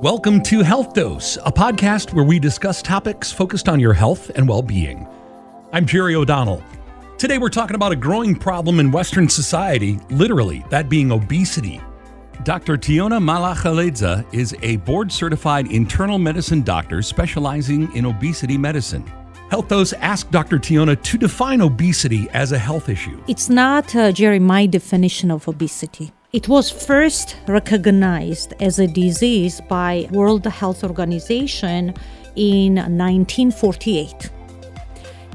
Welcome to Health Dose, a podcast where we discuss topics focused on your health and well being. I'm Jerry O'Donnell. Today we're talking about a growing problem in Western society, literally, that being obesity. Dr. Tiona Malachaledza is a board certified internal medicine doctor specializing in obesity medicine. Health Dose asked Dr. Tiona to define obesity as a health issue. It's not, uh, Jerry, my definition of obesity. It was first recognized as a disease by World Health Organization in 1948.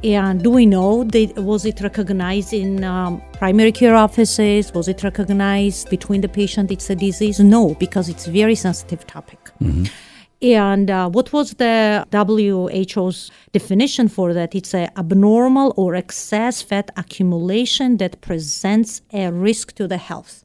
And do we know that was it recognized in um, primary care offices? Was it recognized between the patient it's a disease? No, because it's a very sensitive topic. Mm-hmm. And uh, what was the WHO's definition for that? It's a abnormal or excess fat accumulation that presents a risk to the health.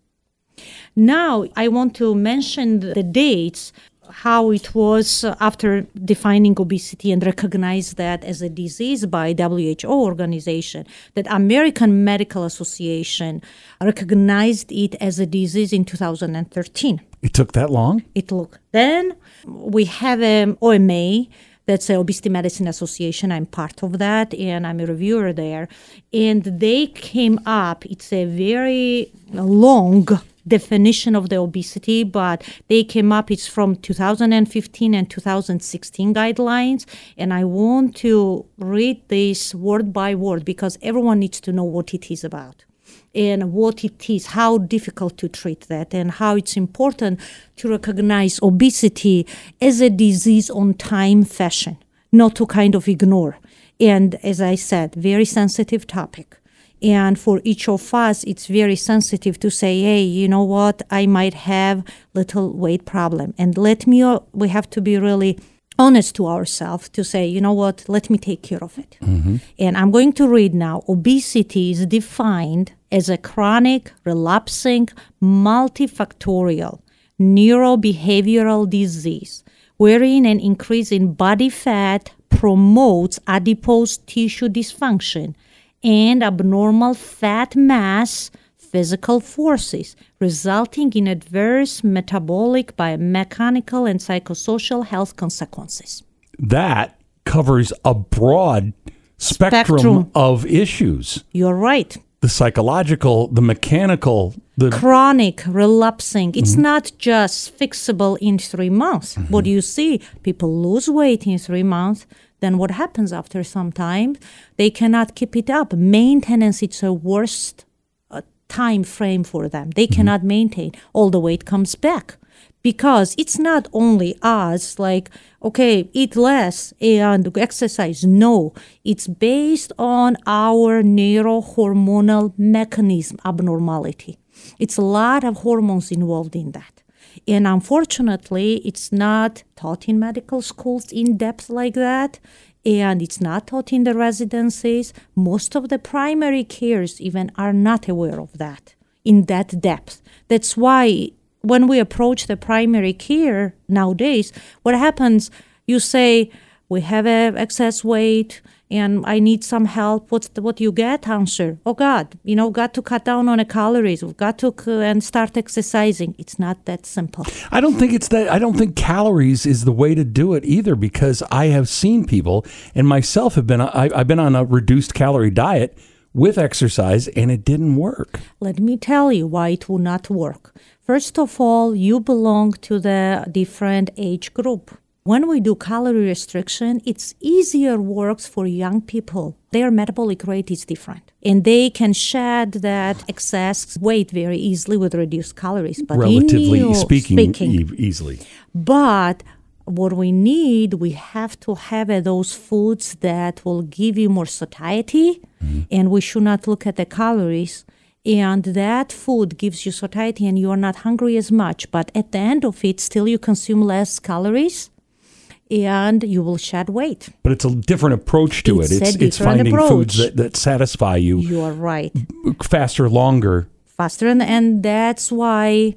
Now, I want to mention the dates how it was after defining obesity and recognize that as a disease by WHO organization that American Medical Association recognized it as a disease in 2013 it took that long it took then we have an OMA that's the Obesity Medicine Association. I'm part of that, and I'm a reviewer there. And they came up. It's a very long definition of the obesity, but they came up, it's from 2015 and 2016 guidelines. And I want to read this word by word because everyone needs to know what it is about and what it is, how difficult to treat that, and how it's important to recognize obesity as a disease on time fashion, not to kind of ignore. And as I said, very sensitive topic. And for each of us, it's very sensitive to say, hey, you know what, I might have little weight problem. And let me, we have to be really honest to ourselves to say, you know what, let me take care of it. Mm-hmm. And I'm going to read now obesity is defined as a chronic, relapsing, multifactorial neurobehavioral disease wherein an increase in body fat promotes adipose tissue dysfunction and abnormal fat mass physical forces, resulting in adverse metabolic, biomechanical, and psychosocial health consequences. That covers a broad spectrum, spectrum. of issues. You're right. The psychological, the mechanical, the chronic relapsing. It's mm-hmm. not just fixable in three months. Mm-hmm. What do you see? People lose weight in three months then what happens after some time? They cannot keep it up. Maintenance it's a worst uh, time frame for them. They mm-hmm. cannot maintain. All the weight comes back because it's not only us like okay eat less and exercise no it's based on our neurohormonal mechanism abnormality it's a lot of hormones involved in that and unfortunately, it's not taught in medical schools in depth like that. And it's not taught in the residencies. Most of the primary cares even are not aware of that in that depth. That's why when we approach the primary care nowadays, what happens, you say, we have excess weight, and I need some help. What's the, what you get? Answer: Oh God, you know, got to cut down on the calories. We've got to c- uh, and start exercising. It's not that simple. I don't think it's that. I don't think calories is the way to do it either, because I have seen people and myself have been. I, I've been on a reduced calorie diet with exercise, and it didn't work. Let me tell you why it will not work. First of all, you belong to the different age group when we do calorie restriction, it's easier works for young people. Their metabolic rate is different. And they can shed that excess weight very easily with reduced calories. But Relatively speaking, speaking e- easily. But what we need, we have to have uh, those foods that will give you more satiety, mm-hmm. and we should not look at the calories. And that food gives you satiety, and you are not hungry as much. But at the end of it, still you consume less calories, and you will shed weight. But it's a different approach to it's it. It's, it's finding approach. foods that, that satisfy you. You are right. Faster, longer. Faster, and, and that's why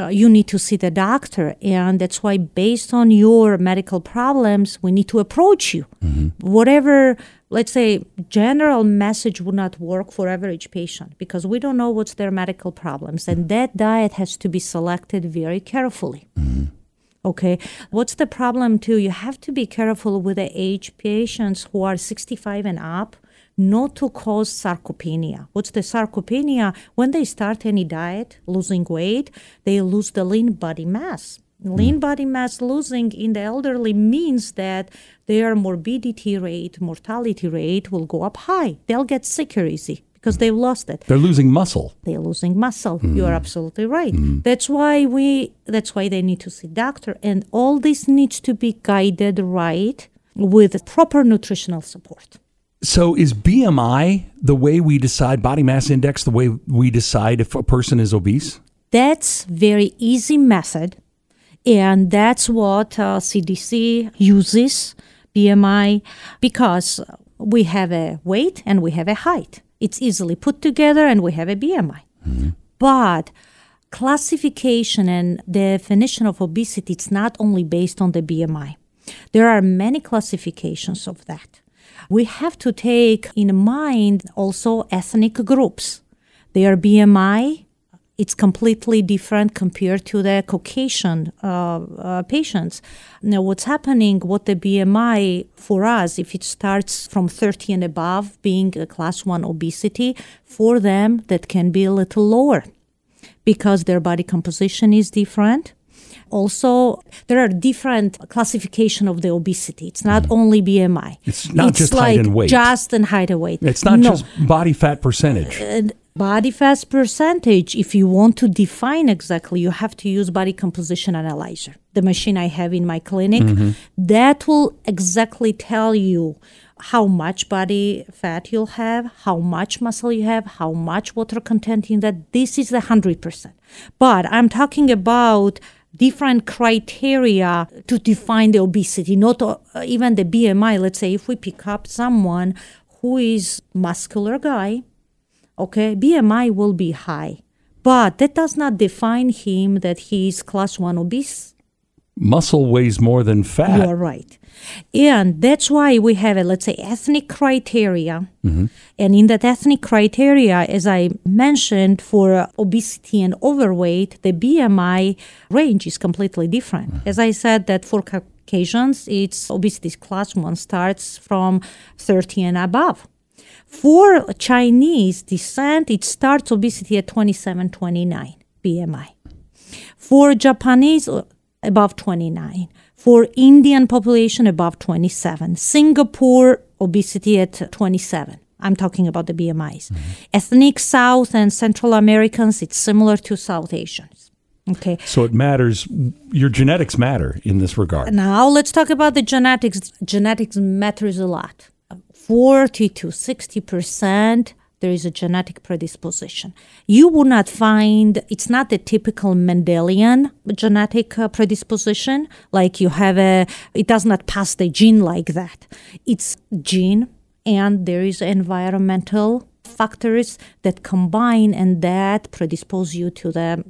uh, you need to see the doctor. And that's why, based on your medical problems, we need to approach you. Mm-hmm. Whatever, let's say, general message would not work for average patient because we don't know what's their medical problems. And that diet has to be selected very carefully. Mm-hmm Okay. What's the problem too? You have to be careful with the age patients who are 65 and up not to cause sarcopenia. What's the sarcopenia? When they start any diet, losing weight, they lose the lean body mass. Hmm. Lean body mass losing in the elderly means that their morbidity rate, mortality rate will go up high. They'll get sicker easy because they've lost it. They're losing muscle. They're losing muscle. You are absolutely right. That's why we that's why they need to see doctor and all this needs to be guided right with proper nutritional support. So is BMI the way we decide body mass index the way we decide if a person is obese? That's very easy method and that's what uh, CDC uses BMI because we have a weight and we have a height. It's easily put together and we have a BMI. Mm-hmm. But classification and definition of obesity it's not only based on the BMI. There are many classifications of that. We have to take in mind also ethnic groups. Their BMI it's completely different compared to the Caucasian uh, uh, patients. Now, what's happening, what the BMI for us, if it starts from 30 and above, being a class 1 obesity, for them that can be a little lower because their body composition is different. Also, there are different classification of the obesity. It's not only BMI. It's not just height and weight. Just and height and weight. It's not No. just body fat percentage. Body fat percentage, if you want to define exactly, you have to use body composition analyzer, the machine I have in my clinic. That will exactly tell you how much body fat you'll have, how much muscle you have, how much water content in that. This is the 100%. But I'm talking about different criteria to define the obesity, not uh, even the BMI. Let's say if we pick up someone who is muscular guy, okay? Bmi will be high but that does not define him that he is class 1 obese. Muscle weighs more than fat. you are right. And that's why we have a let's say ethnic criteria. Mm-hmm. And in that ethnic criteria as i mentioned for obesity and overweight the bmi range is completely different. Mm-hmm. As i said that for caucasians it's obesity class 1 starts from 30 and above for Chinese descent, it starts obesity at 27, 29 BMI. For Japanese, uh, above 29. For Indian population, above 27. Singapore, obesity at 27. I'm talking about the BMIs. Ethnic South and Central Americans, it's similar to South Asians. Okay. So it matters. Your genetics matter in this regard. Now let's talk about the genetics. Genetics matters a lot. 40 to 60 percent there is a genetic predisposition. You will not find it's not the typical Mendelian genetic uh, predisposition, like you have a, it does not pass the gene like that. It's gene, and there is environmental factors that combine and that predispose you to the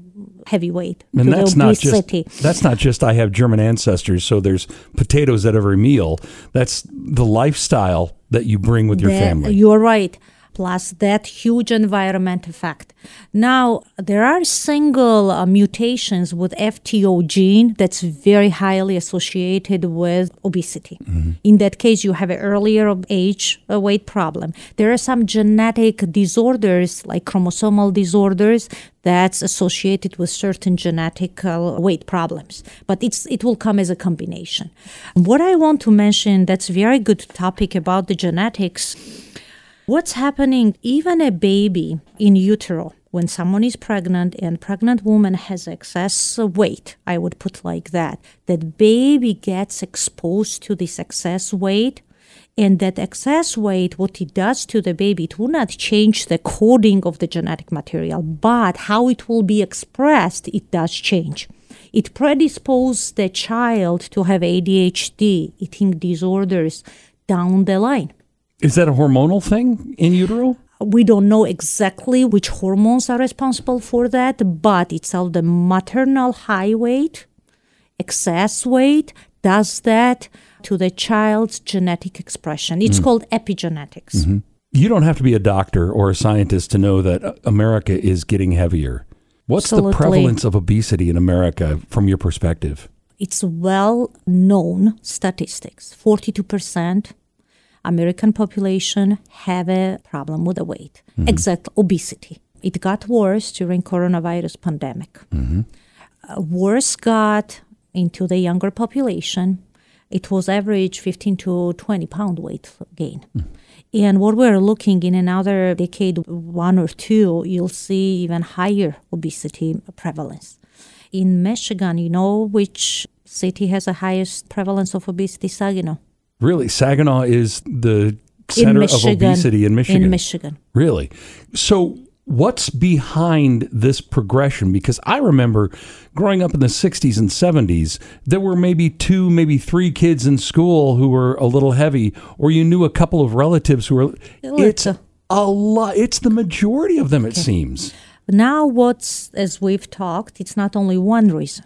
heavy weight, And that's not just that's not just I have German ancestors, so there's potatoes at every meal. That's the lifestyle that you bring with your That- family. You're right. Plus that huge environment effect. Now there are single uh, mutations with FTO gene that's very highly associated with obesity. In that case, you have an earlier age uh, weight problem. There are some genetic disorders like chromosomal disorders that's associated with certain genetic uh, weight problems but it's it will come as a combination what i want to mention that's very good topic about the genetics what's happening even a baby in utero when someone is pregnant and pregnant woman has excess weight i would put like that that baby gets exposed to this excess weight and that excess weight, what it does to the baby, it will not change the coding of the genetic material, but how it will be expressed, it does change. It predisposes the child to have ADHD, eating disorders down the line. Is that a hormonal thing in utero? We don't know exactly which hormones are responsible for that, but it's all the maternal high weight, excess weight does that to the child's genetic expression. It's mm-hmm. called epigenetics. Mm-hmm. You don't have to be a doctor or a scientist to know that America is getting heavier. What's Absolutely. the prevalence of obesity in America from your perspective? it's well known statistics 42% American population have a problem with the weight, mm-hmm. exact obesity. It got worse during coronavirus pandemic. Mm-hmm. Uh, worse got into the younger population. It was average 15 to 20 pound weight gain. Mm. And what we're looking in another decade, one or two, you'll see even higher obesity prevalence. In Michigan, you know which city has the highest prevalence of obesity? Saginaw. Really? Saginaw is the center of obesity in Michigan? In Michigan. Really? So what's behind this progression? Because I remember growing up in the 60s and 70s, there were maybe two, maybe three kids in school who were a little heavy, or you knew a couple of relatives who were. It's a lot. It's the majority of them, it seems. Now, what's, as we've talked, it's not only one reason.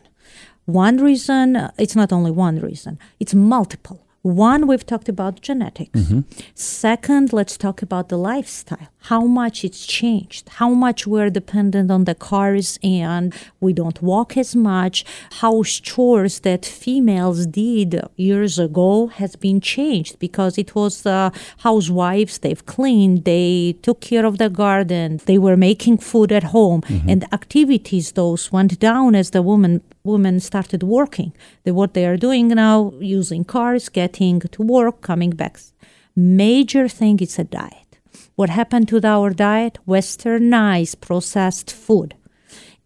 One reason, it's not only one reason, it's multiple. One, we've talked about genetics. Mm-hmm. Second, let's talk about the lifestyle. How much it's changed, how much we're dependent on the cars and we don't walk as much. House chores that females did years ago has been changed because it was uh, housewives, they've cleaned, they took care of the garden, they were making food at home, mm-hmm. and activities those went down as the woman women started working. They, what they are doing now, using cars, getting to work, coming back. Major thing is a diet. What happened to our diet? Westernized processed food.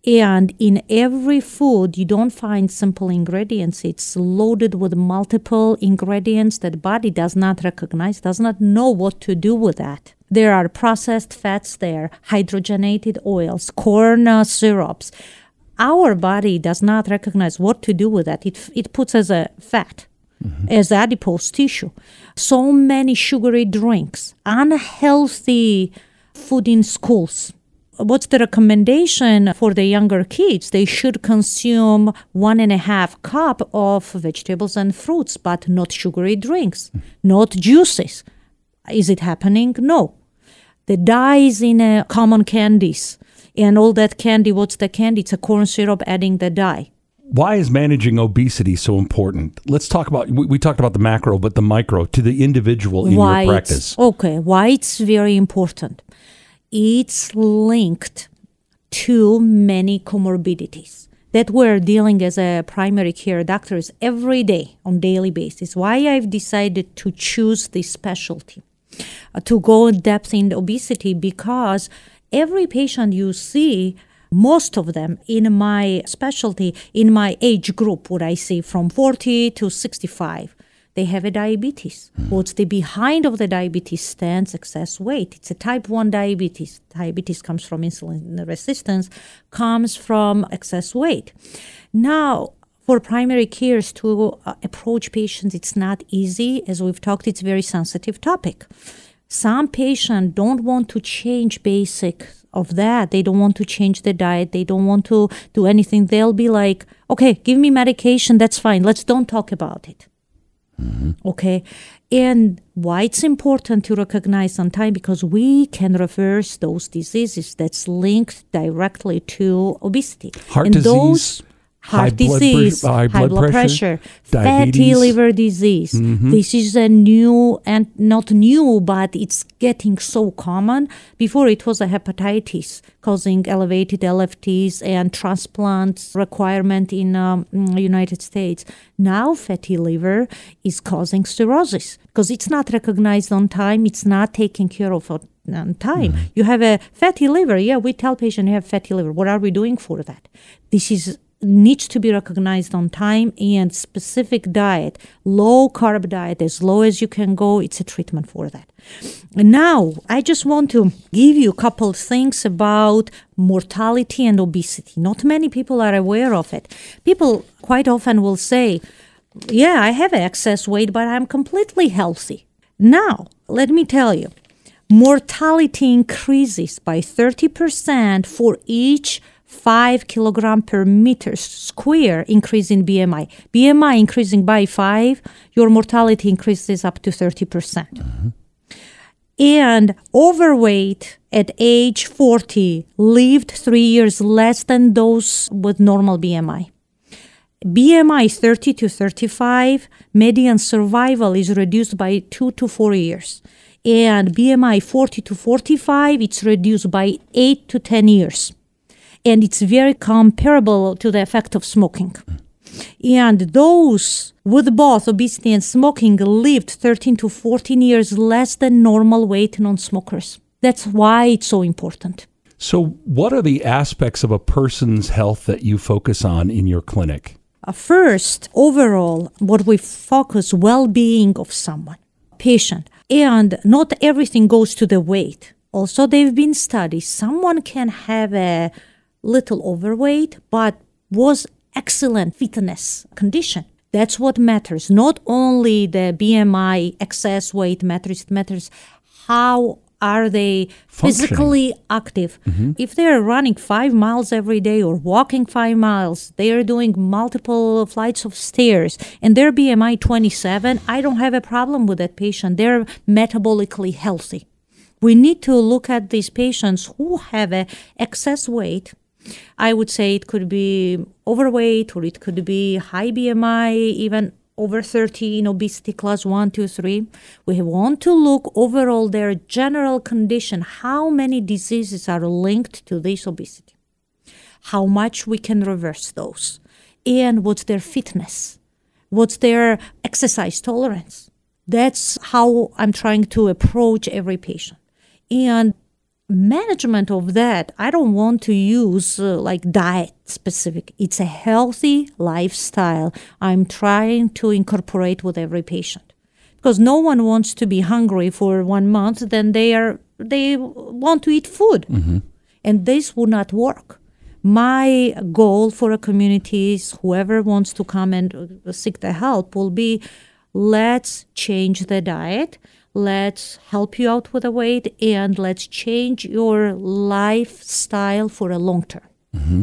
And in every food, you don't find simple ingredients. It's loaded with multiple ingredients that body does not recognize, does not know what to do with that. There are processed fats there, hydrogenated oils, corn syrups, our body does not recognize what to do with that. It, it puts as a fat, mm-hmm. as adipose tissue. So many sugary drinks, unhealthy food in schools. What's the recommendation for the younger kids? They should consume one and a half cup of vegetables and fruits, but not sugary drinks, mm. not juices. Is it happening? No. The dyes in uh, common candies and all that candy, what's the candy? It's a corn syrup adding the dye. Why is managing obesity so important? Let's talk about, we, we talked about the macro, but the micro to the individual in why your practice. Okay, why it's very important. It's linked to many comorbidities that we're dealing as a primary care doctors every day on daily basis. Why I've decided to choose this specialty, uh, to go in depth in obesity because every patient you see most of them in my specialty in my age group what i see from 40 to 65 they have a diabetes. Mm. what's the behind of the diabetes stands excess weight. It's a type 1 diabetes. Diabetes comes from insulin resistance comes from excess weight. Now for primary cares to uh, approach patients it's not easy. As we've talked it's a very sensitive topic. Some patients don't want to change basic of that. They don't want to change the diet. They don't want to do anything. They'll be like okay give me medication. That's fine. Let's don't talk about it. Mm-hmm. okay? And why it's important to recognize on time because we can reverse those diseases that's linked directly to obesity. Heart and disease. those heart high disease, blood, high, high blood, pressure, pressure fatty liver disease. Mm-hmm. This is a new and not new, but it's getting so common. Before it was a hepatitis causing elevated LFTs and transplants requirement in um, United States. Now fatty liver is causing cirrhosis because it's not recognized on time. It's not taken care of on time. Mm-hmm. You have a fatty liver. Yeah, we tell patients you have fatty liver. What are we doing for that? This is needs to be recognized on time and specific diet low carb diet as low as you can go it's a treatment for that. And now i just want to give you a couple things about mortality and obesity. Not many people are aware of it. People quite often will say yeah i have excess weight but i'm completely healthy. Now let me tell you mortality increases by 30% for each 5 kilogram per meter square increase in BMI. BMI increasing by 5, your mortality increases up to 30%. percent mm-hmm. And overweight at age 40 lived three years less than those with normal BMI. BMI 30 to 35, median survival is reduced by two to four years. And BMI 40 to 45, it's reduced by eight to 10 years. And it's very comparable to the effect of smoking. And those with both obesity and smoking lived 13 to 14 years less than normal weight non smokers. That's why it's so important. So, what are the aspects of a person's health that you focus on in your clinic? Uh, first, overall, what we focus well-being of someone, patient, and not everything goes to the weight. Also, there have been studies. Someone can have a little overweight, but was excellent fitness condition. That's what matters. Not only the BMI excess weight matters, it matters how are they physically active? Mm-hmm. If they're running five miles every day or walking five miles, they are doing multiple flights of stairs, and their BMI 27, I don't have a problem with that patient. They're metabolically healthy. We need to look at these patients who have a excess weight. I would say it could be overweight or it could be high BMI, even over 30 in obesity class 1 2 3 we want to look overall their general condition how many diseases are linked to this obesity how much we can reverse those and what's their fitness what's their exercise tolerance. That's how i'm trying to approach every patient. And management of that i don't want to use uh, like diet specific. It's a healthy lifestyle. I'm trying to incorporate with every patient. Because no one wants to be hungry for one month then they are they want to eat food. Mm-hmm. and this would not work. My goal for a community is whoever wants to come and uh, seek the help will be let's change the diet let's help you out with the weight and let's change your lifestyle for a long term. Mm-hmm.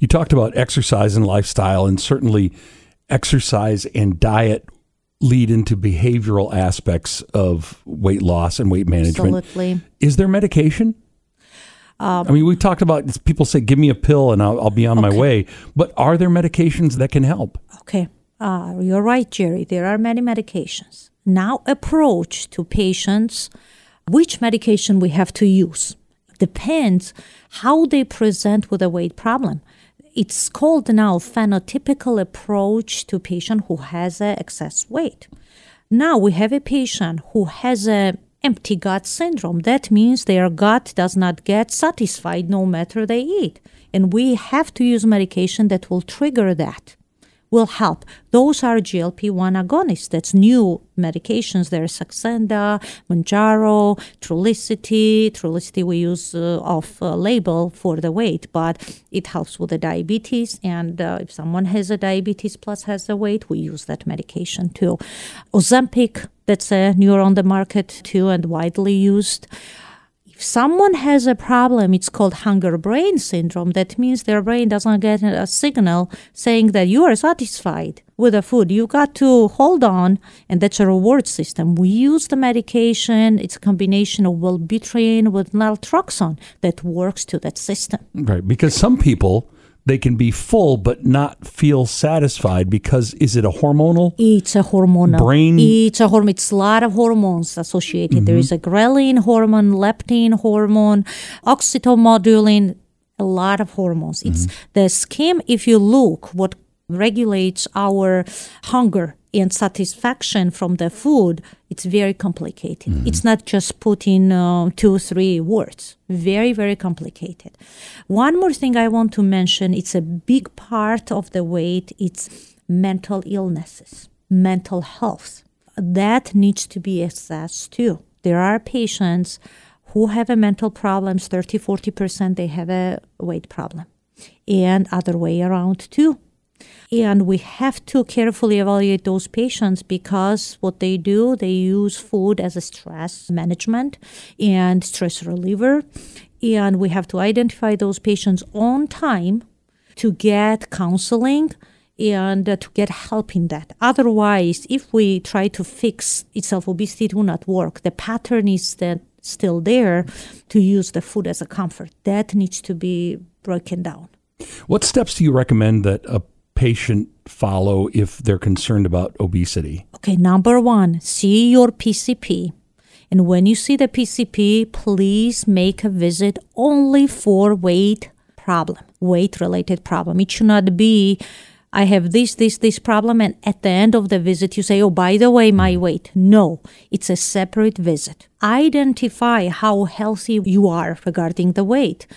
You talked about exercise and lifestyle, and certainly exercise and diet lead into behavioral aspects of weight loss and weight management. Absolutely. Is there medication? Um, I mean, we talked about people say, "Give me a pill and I'll, I'll be on okay. my way." But are there medications that can help? Okay, uh, you're right, Jerry. There are many medications now approach to patients which medication we have to use. Depends how they present with a weight problem. It's called now phenotypical approach to patient who has a excess weight. Now we have a patient who has a empty gut syndrome. That means their gut does not get satisfied no matter they eat. And we have to use medication that will trigger that will help. Those are GLP-1 agonists. That's new medications. There's Saxenda, Mounjaro, Trulicity. Trulicity we use uh, off uh, label for the weight, but it helps with the diabetes. And uh, if someone has a diabetes plus has a weight, we use that medication too. Ozempic, that's a newer on the market too and widely used someone has a problem, it's called hunger brain syndrome. That means their brain doesn't get a signal saying that you are satisfied with the food. You got to hold on, and that's a reward system. We use the medication, it's a combination of Wellbutrin with naltrexone that works to that system. Right, because some people they can be full but not feel satisfied because is it a hormonal? It's a hormonal brain. It's a hormone. It's a lot of hormones associated. Mm-hmm. There is a ghrelin hormone, leptin hormone, oxytocin, motilin a lot of hormones. It's mm-hmm. the scheme. If you look, what regulates our hunger and satisfaction from the food, it's very complicated. Mm-hmm. It's not just put in uh, two, three words. Very, very complicated. One more thing I want to mention it's a big part of the weight, it's mental illnesses, mental health. That needs to be assessed too. There are patients who have a mental problems, 30, 40% they have a weight problem. And other way around too and we have to carefully evaluate those patients because what they do, they use food as a stress management and stress reliever. And we have to identify those patients on time to get counseling and uh, to get help in that. Otherwise, if we try to fix itself obesity, it will not work. The pattern is that still there to use the food as a comfort. That needs to be broken down. What steps do you recommend that a patient follow if they're concerned about obesity? Okay, number one, see your PCP. And when you see the PCP, please make a visit only for weight problem, weight related problem. It should not be I have this, this, this problem, and at the end of the visit, you say, Oh, by the way, my mm. weight. No, it's a separate visit. Identify how healthy you are regarding the weight.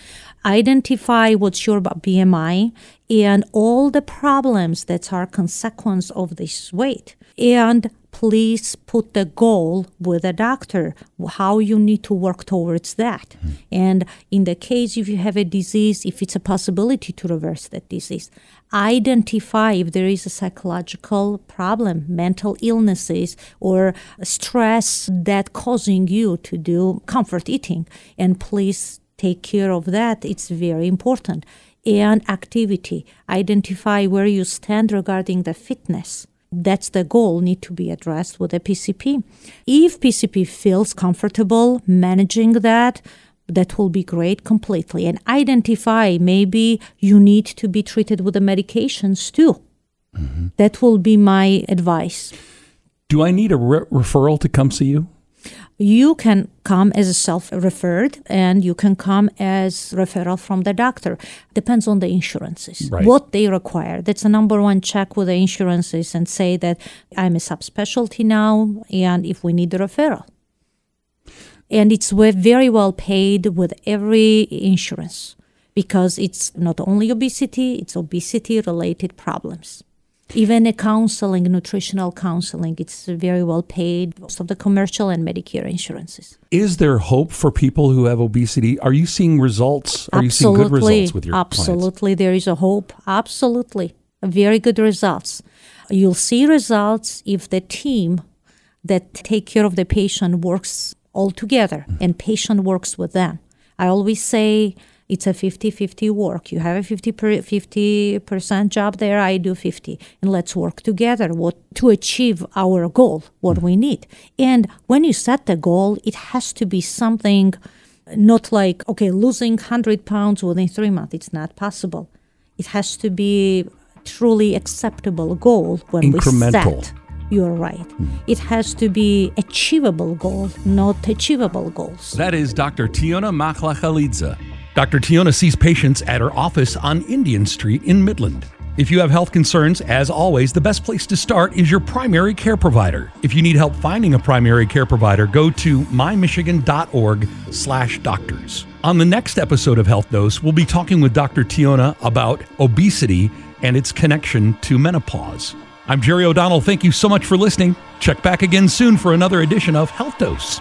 Identify what's your BMI and all the problems that are consequence of this weight. And please put the goal with a doctor how you need to work towards that mm. and in the case if you have a disease if it's a possibility to reverse that disease identify if there is a psychological problem mental illnesses or stress that causing you to do comfort eating and please take care of that it's very important and activity identify where you stand regarding the fitness that's the goal need to be addressed with a PCP. If PCP feels comfortable managing that, that will be great completely. And identify maybe you need to be treated with the medications too. Mm-hmm. That will be my advice. Do I need a re- referral to come see you? You can come as a self-referred and you can come as referral from the doctor. Depends on the insurances. Right. what they require. That's the number one check with the insurances and say that i'm a subspecialty now and if we need a referral. And it's very well paid with every insurance because it's not only obesity it's obesity related problems even a counseling, nutritional counseling, it's very well paid. Most of the commercial and Medicare insurances. Is there hope for people who have obesity? Are you seeing results? Are Absolutely. you seeing good results with your Absolutely, clients? there is a hope. Absolutely, very good results. You'll see results if the team that take care of the patient works all together mm-hmm. and patient works with them. I always say it's a 50-50 work you have a 50 50% job there i do 50 and let's work together what to achieve our goal what we need and when you set the goal it has to be something not like okay losing 100 pounds within three months it's not possible it has to be truly acceptable goal when Incremental. we set you're right. It has to be achievable goal, not achievable goals. That is Dr. Tiona Machlachalizadze. Dr. Tiona sees patients at her office on Indian Street in Midland. If you have health concerns, as always, the best place to start is your primary care provider. If you need help finding a primary care provider, go to mymichigan.org/doctors. On the next episode of Health Dose, we'll be talking with Dr. Tiona about obesity and its connection to menopause. I'm Jerry O'Donnell. Thank you so much for listening. Check back again soon for another edition of Health Dose.